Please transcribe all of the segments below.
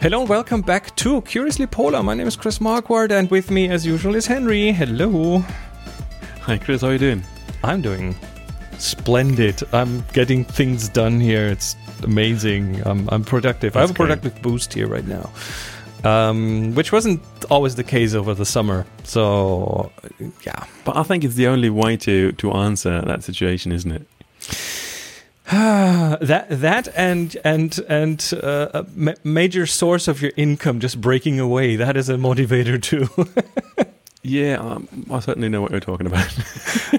Hello and welcome back to Curiously Polar. My name is Chris Marquardt, and with me, as usual, is Henry. Hello. Hi, Chris. How are you doing? I'm doing splendid. I'm getting things done here. It's amazing. I'm, I'm productive. I have a productive boost here right now, um, which wasn't always the case over the summer. So, yeah. But I think it's the only way to to answer that situation, isn't it? that that and and and uh, a ma- major source of your income just breaking away. That is a motivator too. Yeah, um, I certainly know what you're talking about.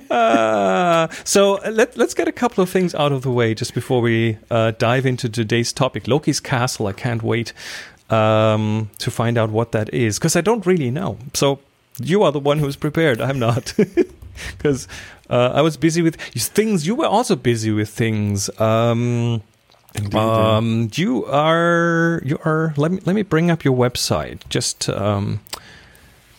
uh, so let, let's get a couple of things out of the way just before we uh, dive into today's topic Loki's Castle. I can't wait um, to find out what that is because I don't really know. So you are the one who's prepared. I'm not. Because uh, I was busy with things. You were also busy with things. Um, um, you are you are. Let me let me bring up your website. Just um,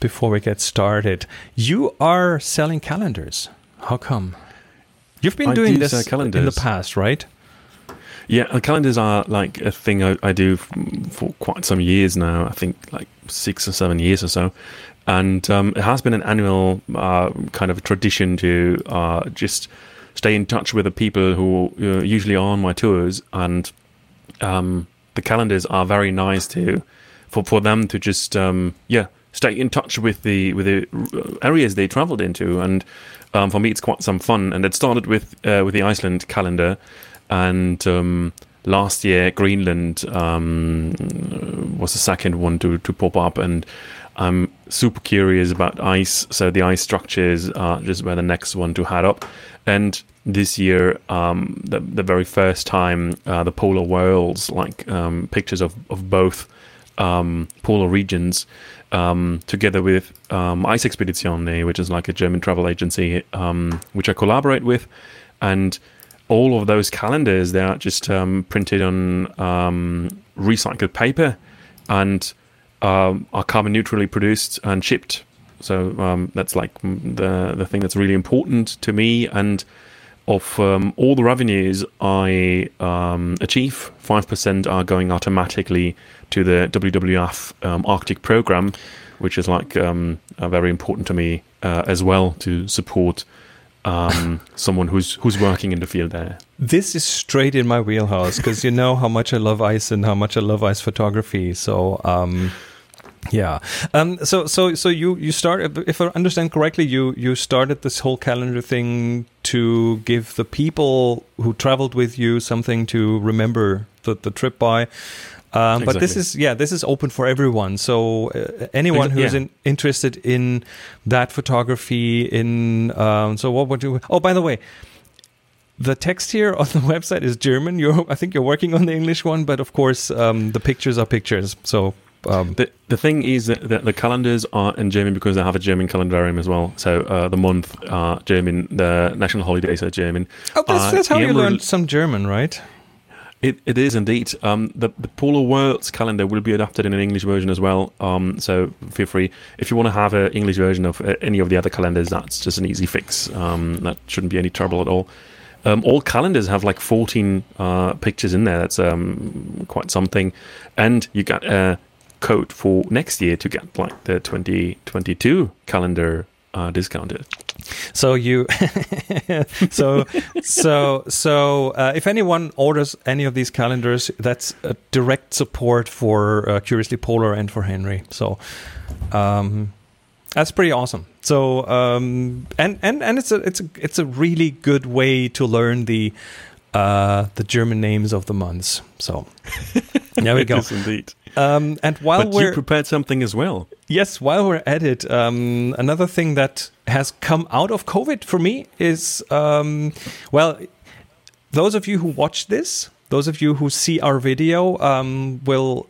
before we get started. You are selling calendars. How come? You've been I doing do this calendars. in the past, right? yeah, calendars are like a thing I, I do for quite some years now. I think like six or seven years or so. And um, it has been an annual uh, kind of tradition to uh, just stay in touch with the people who uh, usually are on my tours. And um, the calendars are very nice to for, for them to just um, yeah stay in touch with the with the areas they traveled into. And um, for me, it's quite some fun. And it started with uh, with the Iceland calendar, and um, last year Greenland um, was the second one to to pop up. And I'm super curious about ice. So the ice structures are just where the next one to head up. And this year, um, the the very first time, uh, the polar worlds, like um, pictures of of both um, polar regions um, together with um, Ice Expeditionen, which is like a German travel agency, um, which I collaborate with, and all of those calendars they are just um, printed on recycled paper and um, are carbon neutrally produced and shipped. So um, that's like the the thing that's really important to me and. Of um, all the revenues I um, achieve, five percent are going automatically to the WWF um, Arctic program, which is like um, uh, very important to me uh, as well to support um, someone who's who's working in the field there. This is straight in my wheelhouse because you know how much I love ice and how much I love ice photography. So. Um, yeah. Um, so so so you you start if I understand correctly, you you started this whole calendar thing to give the people who traveled with you something to remember the, the trip by. Um, But this is yeah, this is open for everyone. So uh, anyone Exa- who's yeah. in, interested in that photography, in um, so what would you? Oh, by the way, the text here on the website is German. You're I think you're working on the English one, but of course um, the pictures are pictures. So um, The the thing is that the, the calendars are in German because they have a German calendarium as well. So uh, the month are German, the national holidays are German. oh, that's, Uh, that's how you learned some German, right? It, it is indeed. Um, the the Polar Worlds calendar will be adapted in an English version as well. Um, so feel free if you want to have an English version of uh, any of the other calendars. That's just an easy fix. Um, that shouldn't be any trouble at all. Um, all calendars have like 14 uh, pictures in there. That's um, quite something. And you got a code for next year to get like the 2022 calendar uh, discounted. So you, so so so uh, if anyone orders any of these calendars, that's a direct support for uh, Curiously Polar and for Henry. So um, that's pretty awesome. So um, and and and it's a it's a it's a really good way to learn the uh, the German names of the months. So there we go. indeed. Um, and while but we're you prepared something as well. Yes, while we're at it, um, another thing that has come out of COVID for me is um, well, those of you who watch this, those of you who see our video, um, will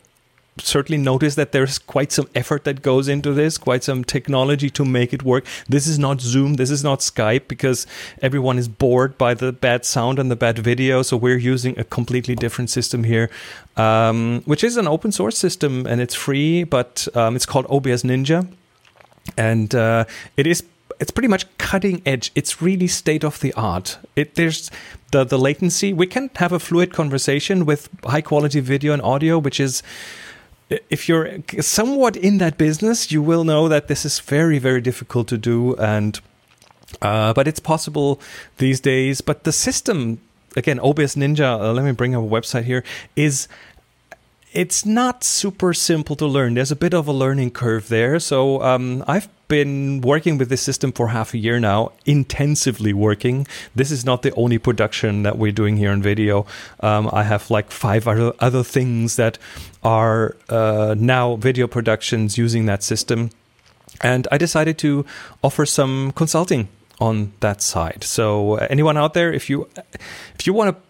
certainly notice that there's quite some effort that goes into this, quite some technology to make it work. This is not Zoom, this is not Skype because everyone is bored by the bad sound and the bad video. So we're using a completely different system here, um, which is an open source system and it's free, but um, it's called OBS Ninja. And uh, it is it's pretty much cutting edge. It's really state of the art. It there's the the latency. We can have a fluid conversation with high quality video and audio, which is if you're somewhat in that business, you will know that this is very, very difficult to do, and uh, but it's possible these days. But the system, again, OBS Ninja. Uh, let me bring up a website here. Is it's not super simple to learn. There's a bit of a learning curve there. So um, I've been working with this system for half a year now, intensively working. This is not the only production that we're doing here in video. Um, I have like five other, other things that are uh, now video productions using that system. And I decided to offer some consulting on that side. So uh, anyone out there, if you if you want to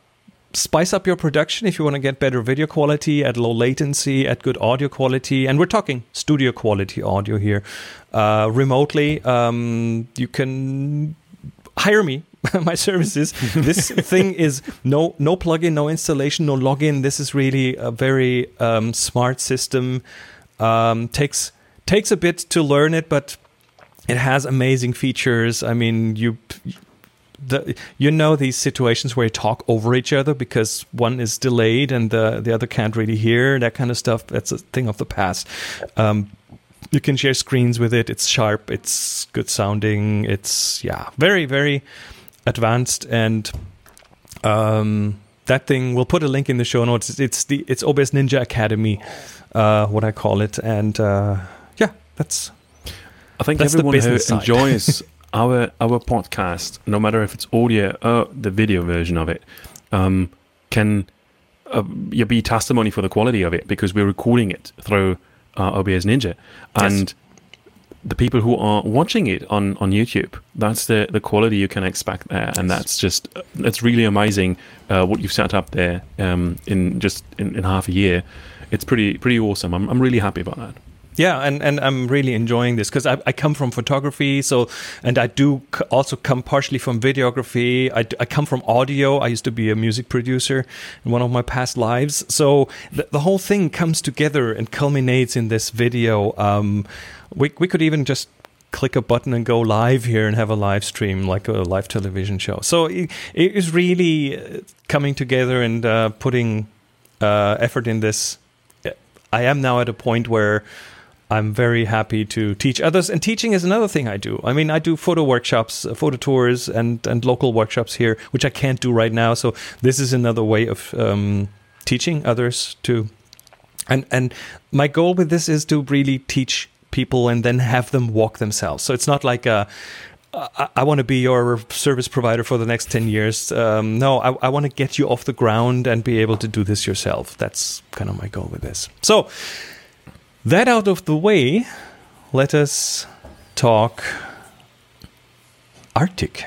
spice up your production if you want to get better video quality at low latency, at good audio quality. And we're talking studio quality audio here uh, remotely. Um, you can hire me. my services. this thing is no no plugin, no installation, no login. This is really a very um, smart system. Um, takes takes a bit to learn it, but it has amazing features. I mean, you the, you know these situations where you talk over each other because one is delayed and the the other can't really hear that kind of stuff. That's a thing of the past. Um, you can share screens with it. It's sharp. It's good sounding. It's yeah, very very advanced and. Um, that thing we'll put a link in the show notes. It's the it's OBS Ninja Academy, uh, what I call it, and uh, yeah, that's. I think that's everyone who enjoys our our podcast, no matter if it's audio or the video version of it, um, can uh, be testimony for the quality of it because we're recording it through uh, OBS Ninja, and yes. the people who are watching it on, on YouTube, that's the the quality you can expect there, and that's just it's really amazing uh, what you've set up there um, in just in, in half a year. It's pretty pretty awesome. I'm I'm really happy about that yeah and, and i'm really enjoying this because I, I, come from photography so and i do also come partially from videography. I, I come from audio. I used to be a music producer in one of my past lives. So the, the whole thing comes together and culminates in this video. Um, we, we could even just click a button and go live here and have a live stream like a live television show. So it, it is really uh, coming together and uh, putting uh, effort in this. I am now at a point where I'm very happy to teach others. And teaching is another thing I do. I mean, I do photo workshops, uh, photo tours, and, and local workshops here, which I can't do right now. So this is another way of um, teaching others to. And and my goal with this is to really teach people and then have them walk themselves. So it's not like a I, I want to be your service provider for the next 10 years. Um, no, I, I want to get you off the ground and be able to do this yourself. That's kind of my goal with this. So, that out of the way, let us talk Arctic.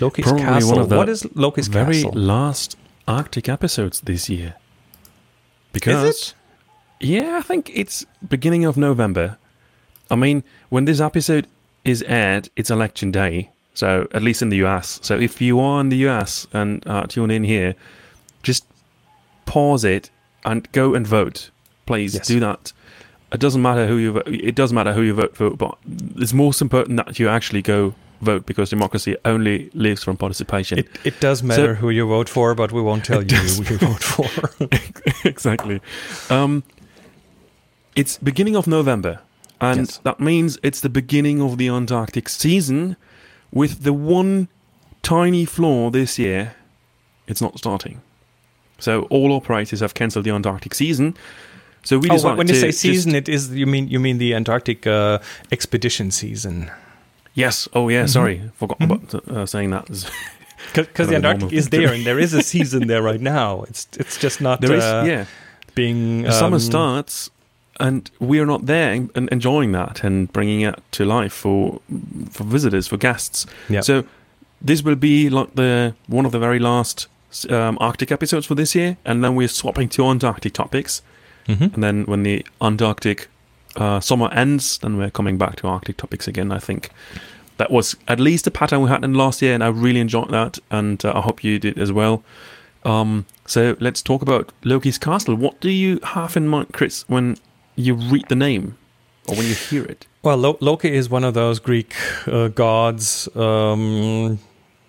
Loki's Probably Castle. One of the what is Loki's very Castle? last Arctic episodes this year. Because Yeah, I think it's beginning of November. I mean, when this episode is aired, it's election day. So at least in the US. So if you are in the US and uh, tune in here, just pause it and go and vote please yes. do that. It doesn't matter who you vote. It does matter who you vote for, but it's most important that you actually go vote because democracy only lives from participation. It, it does matter so, who you vote for, but we won't tell you who you vote for. exactly. Um, it's beginning of November, and yes. that means it's the beginning of the Antarctic season. With the one tiny flaw this year, it's not starting. So all operators have cancelled the Antarctic season. So we just oh, when you say season, it is you mean you mean the Antarctic uh, expedition season. Yes. Oh yeah. Mm-hmm. Sorry, forgot mm-hmm. about uh, saying that. Because the Antarctic is there, and there is a season there right now. It's it's just not there is, uh, yeah. being um, summer starts, and we are not there and enjoying that and bringing it to life for for visitors for guests. Yep. So this will be like the one of the very last um, Arctic episodes for this year, and then we're swapping to Antarctic topics. Mm-hmm. And then when the Antarctic uh, summer ends, then we're coming back to Arctic topics again. I think that was at least a pattern we had in last year, and I really enjoyed that, and uh, I hope you did as well. Um, so let's talk about Loki's castle. What do you have in mind, Chris, when you read the name or when you hear it? Well, Lo- Loki is one of those Greek uh, gods, um,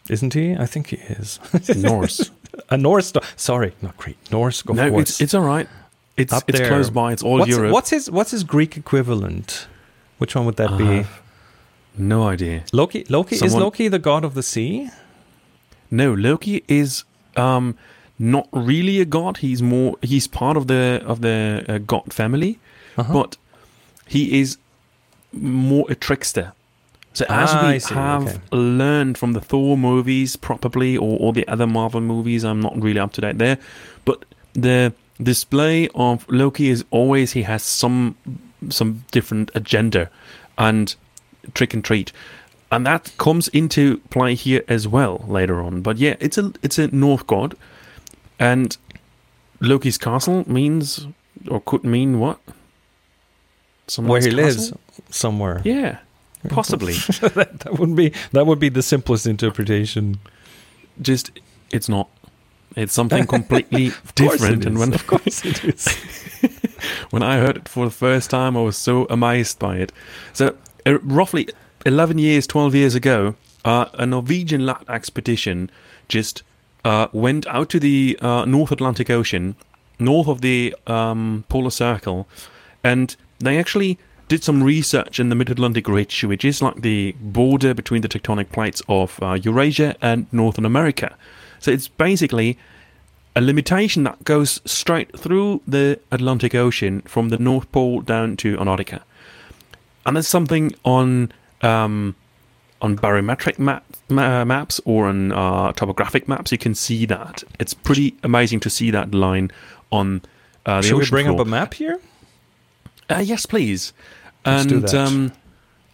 isn't he? I think he is. Norse. a Norse. Sorry, not Greek. Norse. Go no, it's, it's all right. It's Up it's there. close by. It's all what's, Europe. what's his What's his Greek equivalent? Which one would that I be? no idea. Loki. Loki is Loki the god of the sea? No, Loki is um not really a god. He's more he's part of the of the uh, god family, Uh-huh. but he is more a trickster. So as Ah, we see, have okay. learned from the Thor movies, probably, or, or the other Marvel movies, I'm not really up to date there. But the display of Loki is always he has some some different agenda and trick and treat, and that comes into play here as well later on. But yeah, it's a it's a North god, and Loki's castle means or could mean what? Where Someone's he lives somewhere. Yeah, possibly. that, that would be that would be the simplest interpretation. Just it's not. It's something completely Of course it different. And when of course it is. when I heard it for the first time, I was so amazed by it. So, uh, roughly 11 years, 12 years ago, uh, a Norwegian lad expedition just uh, went out to the uh, North Atlantic Ocean, north of the um, polar circle, and they actually did some research in the Mid Atlantic Ridge, which is like the border between the tectonic plates of uh, Eurasia and Northern America. So, it's basically a limitation that goes straight through the Atlantic Ocean from the North Pole down to Antarctica. And there's something on um, on barometric map, ma- maps or on uh, topographic maps. You can see that. It's pretty amazing to see that line on uh, the Should we ocean bring floor. up a map here? Uh, yes, please. Let's and that. Um,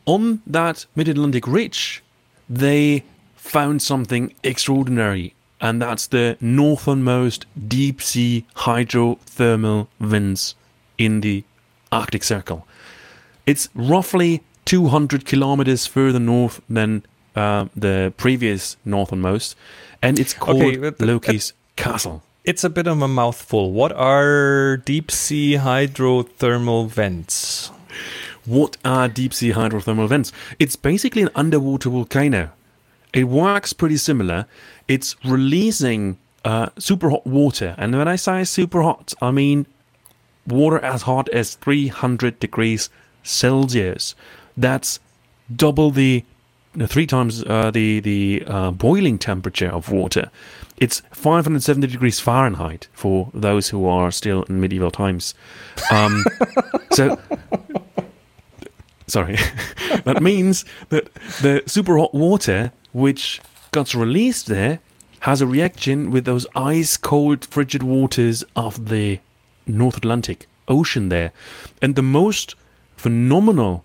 on that Mid Atlantic Ridge, they found something extraordinary, and that's the northernmost deep sea hydrothermal vents in the Arctic Circle. It's roughly 200 kilometers further north than uh, the previous northernmost, and it's called Okay, Loki's Castle. It's a bit of a mouthful. What are deep sea hydrothermal vents? What are deep sea hydrothermal vents? It's basically an underwater volcano. It works pretty similar. It's releasing uh, super hot water. And when I say super hot, I mean water as hot as 300 degrees Celsius. That's double the three times uh, the the uh, boiling temperature of water. It's 570 degrees Fahrenheit for those who are still in medieval times. Um, so sorry, that means that the super hot water which gets released there has a reaction with those ice cold frigid waters of the North Atlantic Ocean there, and the most phenomenal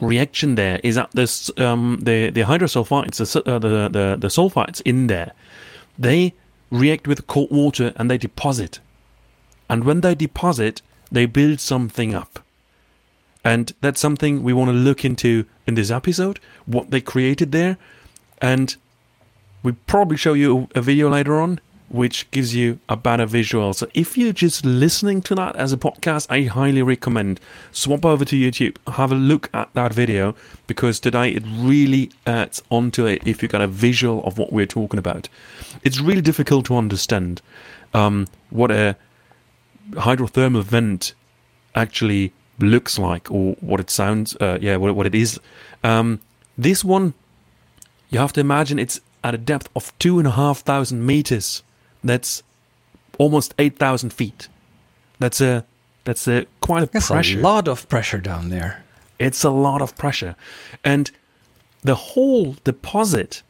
reaction there is that this um, the the hydrosulfides, the, uh, the the the sulfides in there, they react with cold water and they deposit, and when they deposit, they build something up. And that's something we want to look into in this episode, what they created there. And we probably show you a video later on, which gives you a better visual. So if you're just listening to that as a podcast, I highly recommend swap over to YouTube, have a look at that video, because today it really adds onto it if you've got a visual of what we're talking about. It's really difficult to understand um, what a hydrothermal vent actually looks like or what it sounds uh, yeah what, what it is um, this one you have to imagine it's at a depth of two and a half thousand meters that's almost 8000 feet that's a that's a quite a That's pressure a lot of pressure down there. it's a lot of pressure. And the whole deposit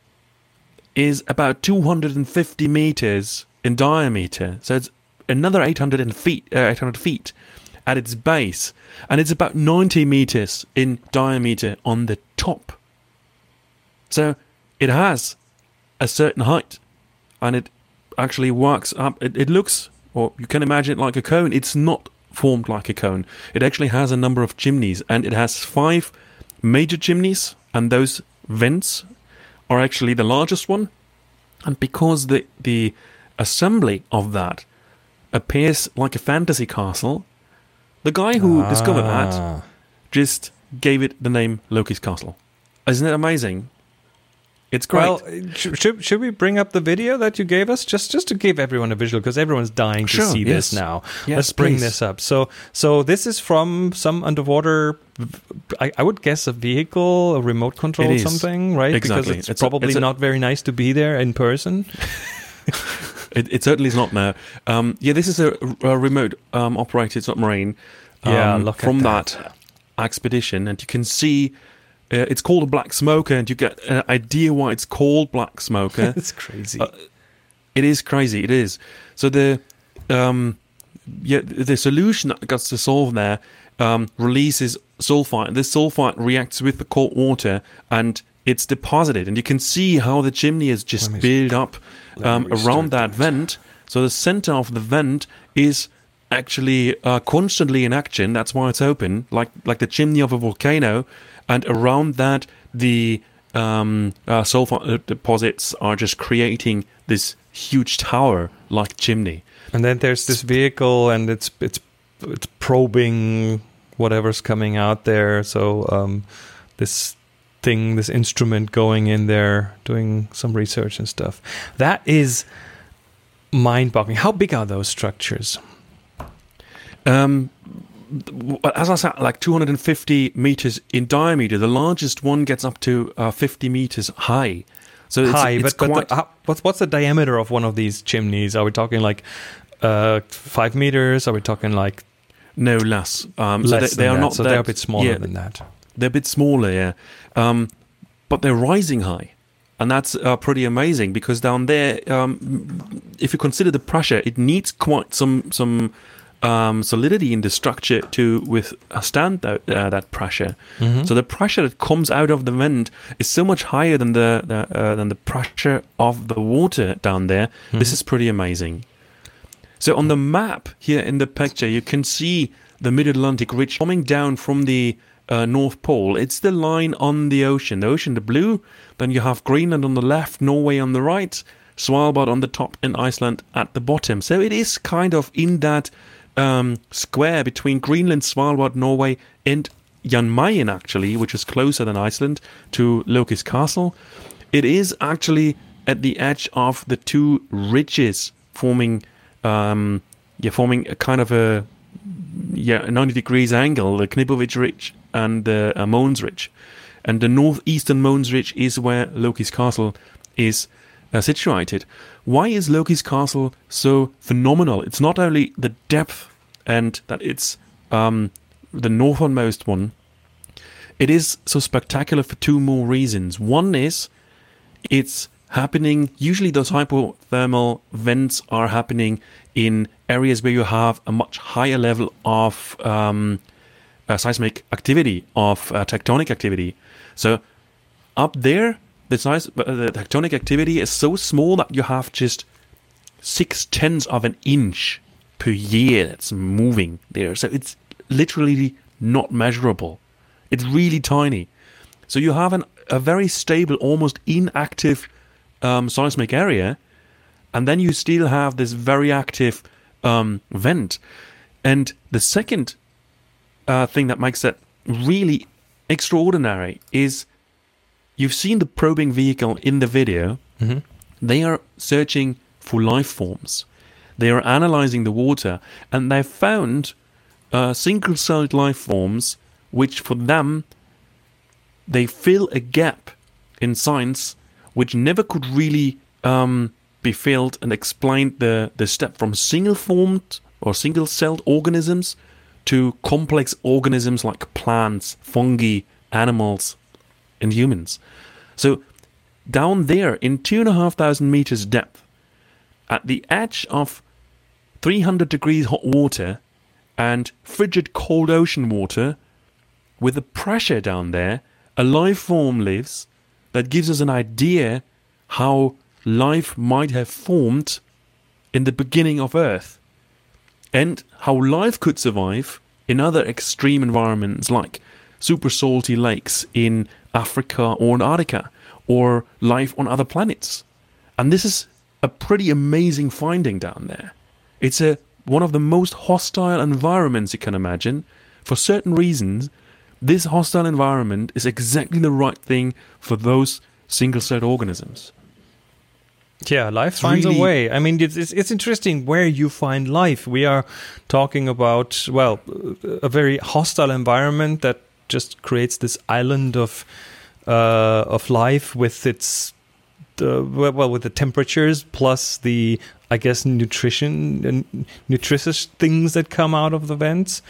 is about 250 meters in diameter. So it's another 800 feet, uh, 800 feet at its base. And it's about 90 meters in diameter on the top. So it has a certain height and it actually works up. It, it looks, or you can imagine it like a cone. It's not formed like a cone. It actually has a number of chimneys and it has five major chimneys, and those vents are actually the largest one. And because the, the assembly of that appears like a fantasy castle, the guy who discovered that Ah. just gave it the name Loki's Castle. Isn't it amazing? It's great. Well, should should we bring up the video that you gave us just just to give everyone a visual because everyone's dying to Sure, see this now. Yes, Let's bring please. this up. So so this is from some underwater. I, I would guess a vehicle, a remote control, something, right? Exactly. Because it's, It's a- probably it's a- not very nice to be there in person. It, it certainly is not now. Um, yeah, this is a, a remote um, operated submarine. Um, Yeah, look from that. that. expedition, and you can see uh, it's called a black smoker, and you get an idea why it's called black smoker. it's crazy. Uh, it is crazy. It is. So the um, yeah, the solution that gets to solve there um, releases sulfite. This sulfite reacts with the cold water and it's deposited, and you can see how the chimney is just built up um, around that. vent. So the center of the vent is actually uh, constantly in action. That's why it's open, like like the chimney of a volcano, and around that the um, uh, sulfite uh, deposits are just creating this huge tower like chimney. and then there's this vehicle, and it's it's it's probing whatever's coming out there. So um, this thing, this instrument going in there, doing some research and stuff. That is mind-boggling. How big are those structures? Um, as I said, like 250 meters in diameter. The largest one gets up to uh, 50 meters high. So it's, High, it's but, but the, how, what's what's the diameter of one of these chimneys? Are we talking like uh, five meters? Are we talking like no less. Um, so less they, they than are that? not So they're a bit smaller yeah, than that. They're a bit smaller, yeah. Um, but they're rising high. And that's uh, pretty amazing because down there, um, if you consider the pressure, it needs quite some some um, solidity in the structure to withstand that, uh, that pressure. Mhm. So the pressure that comes out of the vent is so much higher than the, the uh, than the pressure of the water down there. This Mhm. is pretty amazing. So on the map here in the picture, you can see the Mid-Atlantic Ridge coming down from the uh, North Pole. It's the line on the ocean. The ocean, the blue. Then you have Greenland on the left, Norway on the right, Svalbard on the top, and Iceland at the bottom. So it is kind of in that um, square between Greenland, Svalbard, Norway, and Jan Mayen, actually, which is closer than Iceland to Loki's castle. It is actually at the edge of the two ridges forming, um, yeah, forming a kind of a yeah, 90 degrees angle, the Knipovich Ridge and the uh, Mohns Ridge. And the northeastern Mohns Ridge is where Loki's castle is uh, situated. Why is Loki's castle so phenomenal? It's not only the depth and that it's um, the northernmost one, it is so spectacular for two more reasons. One is it's happening, usually those hypothermal vents are happening in areas where you have a much higher level of um, uh, seismic activity, of uh, tectonic activity. So up there, the, size, the tectonic activity is so small that you have just six tenths of an inch per year that's moving there. So it's literally not measurable. It's really tiny. So you have an, a very stable, almost inactive um, seismic area, and then you still have this very active um, vent. And the second uh, thing that makes that really extraordinary is you've seen the probing vehicle in the video. Mhm. They are searching for life forms. They are analyzing the water, and they've found uh, single-celled life forms, which for them they fill a gap in science which never could really um, be filled and explained the, the step from single formed or single celled organisms to complex organisms like plants, fungi, animals, and humans. So, down there in two and a half thousand meters depth, at the edge of 300 degrees hot water and frigid cold ocean water, with the pressure down there, a life form lives that gives us an idea how life might have formed in the beginning of Earth and how life could survive in other extreme environments like super salty lakes in Africa or Antarctica or life on other planets. And this is a pretty amazing finding down there. It's a one of the most hostile environments you can imagine. For certain reasons, this hostile environment is exactly the right thing for those single celled organisms. Yeah, life it's finds really a way. I mean, it's, it's, it's interesting where you find life. We are talking about well, a very hostile environment that just creates this island of uh, of life with its uh, well with the temperatures plus the I guess nutrition and nutritious things that come out of the vents.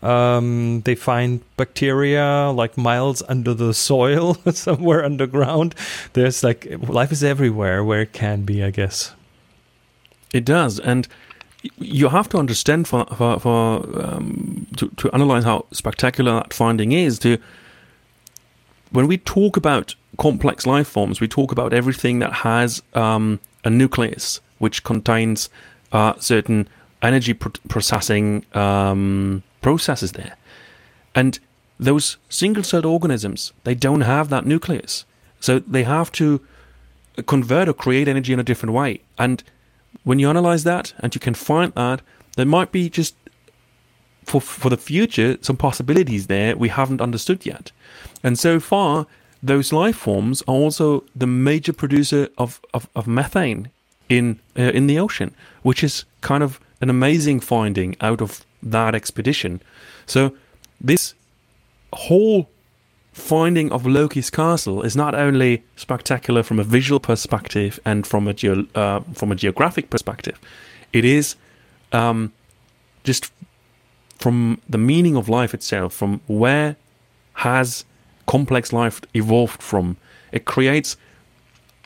Um, they find bacteria like miles under the soil, somewhere underground. There's like life is everywhere where it can be, I guess. It does, and you have to understand for for, for um, to to analyze how spectacular that finding is. To when we talk about complex life forms, we talk about everything that has um, a nucleus which contains uh, certain energy processing um, processes there. And those single celled organisms, they don't have that nucleus. So they have to convert or create energy in a different way. And when you analyze that and you can find that, there might be just for, for the future some possibilities there we haven't understood yet. And so far, those life forms are also the major producer of, of, of methane in uh, in the ocean, which is kind of an amazing finding out of that expedition. So this whole finding of Loki's castle is not only spectacular from a visual perspective and from a geo- uh, from a geographic perspective, it is um, just from the meaning of life itself, from where has complex life evolved from. It creates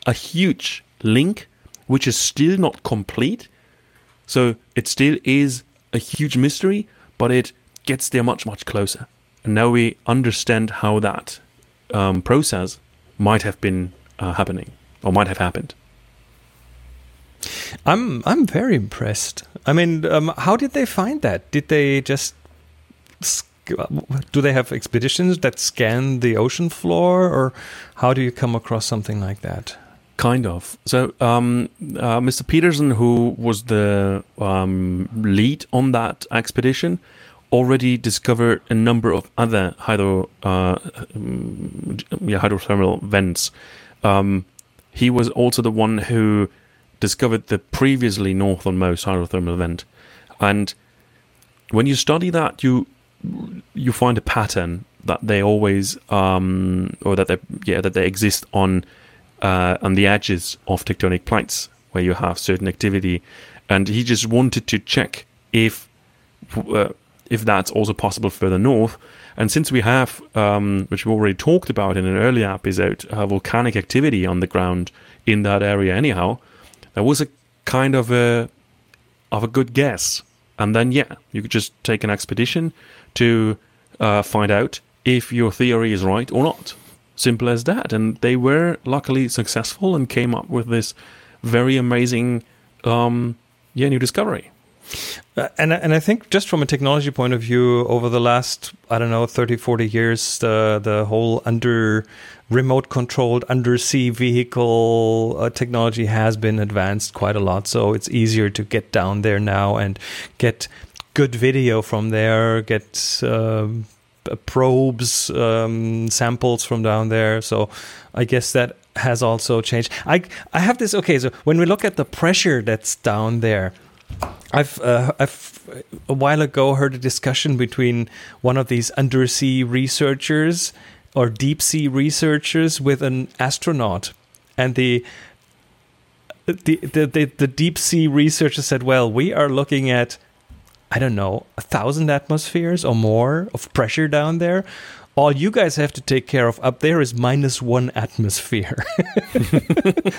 a huge link, which is still not complete. So it still is a huge mystery, but it gets there much, much closer. And now we understand how that um, process might have been uh, happening or might have happened. I'm I'm very impressed. I mean, um, how did they find that? Did they just do they have expeditions that scan the ocean floor, or how do you come across something like that? Kind of. So, um, uh, Mr. Pedersen, who was the um, lead on that expedition, already discovered a number of other hydro, uh, um, yeah, hydrothermal vents. Um, he was also the one who discovered the previously northernmost hydrothermal vent, and when you study that, you you find a pattern that they always um, or that they yeah that they exist on uh, on the edges of tectonic plates where you have certain activity, and he just wanted to check if uh, if that's also possible further north. And since we have, um, which we've already talked about in an earlier episode, uh, volcanic activity on the ground in that area, anyhow, that was a kind of a of a good guess. And then, yeah, you could just take an expedition to uh, find out if your theory is right or not. Simple as that. And they were luckily successful and came up with this very amazing, um, yeah, new discovery. Uh, and and I think just from a technology point of view, over the last I don't know 30, 40 years, the the whole under remote controlled undersea vehicle uh, technology has been advanced quite a lot. So it's easier to get down there now and get good video from there, get um, probes, um, samples from down there. So I guess that has also changed. I I have this. Okay, so when we look at the pressure that's down there, I've uh, I've a while ago heard a discussion between one of these undersea researchers or deep sea researchers with an astronaut, and the the, the, the, the deep sea researcher said, "Well, we are looking at I don't know, a thousand atmospheres or more of pressure down there. All you guys have to take care of up there is minus one atmosphere.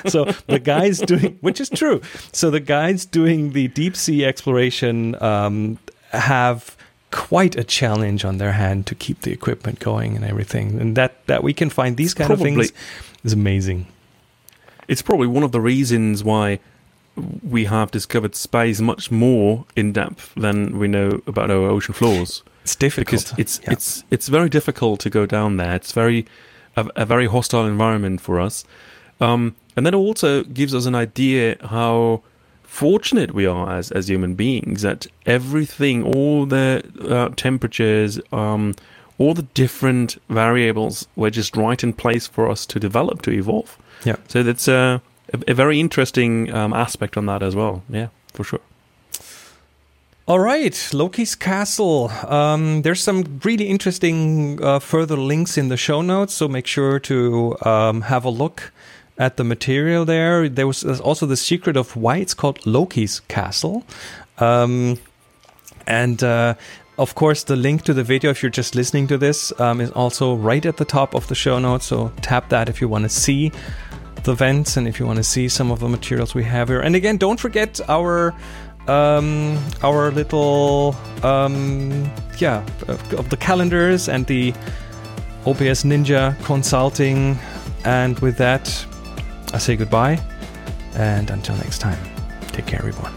so the guys doing, which is true. So the guys doing the deep sea exploration um, have quite a challenge on their hand to keep the equipment going and everything. And that that we can find these kind probably, of things is amazing. It's probably one of the reasons why we have discovered space much more in depth than we know about our ocean floors. It's difficult because it's yeah. it's it's very difficult to go down there. It's very a, a very hostile environment for us, um, and that also gives us an idea how fortunate we are as as human beings that everything, all the uh, temperatures, um, all the different variables were just right in place for us to develop to evolve. Yeah. So that's a, a, a very interesting um, aspect on that as well. Yeah, for sure. All right, Loki's Castle. Um, there's some really interesting uh, further links in the show notes, so make sure to um, have a look at the material there. There was also the secret of why it's called Loki's Castle. Um, and uh, of course, the link to the video, if you're just listening to this, um, is also right at the top of the show notes. So tap that if you want to see the vents and if you want to see some of the materials we have here. And again, don't forget our um, our little um, yeah of the calendars and the OBS Ninja consulting. And with that, I say goodbye, and until next time, take care, everyone.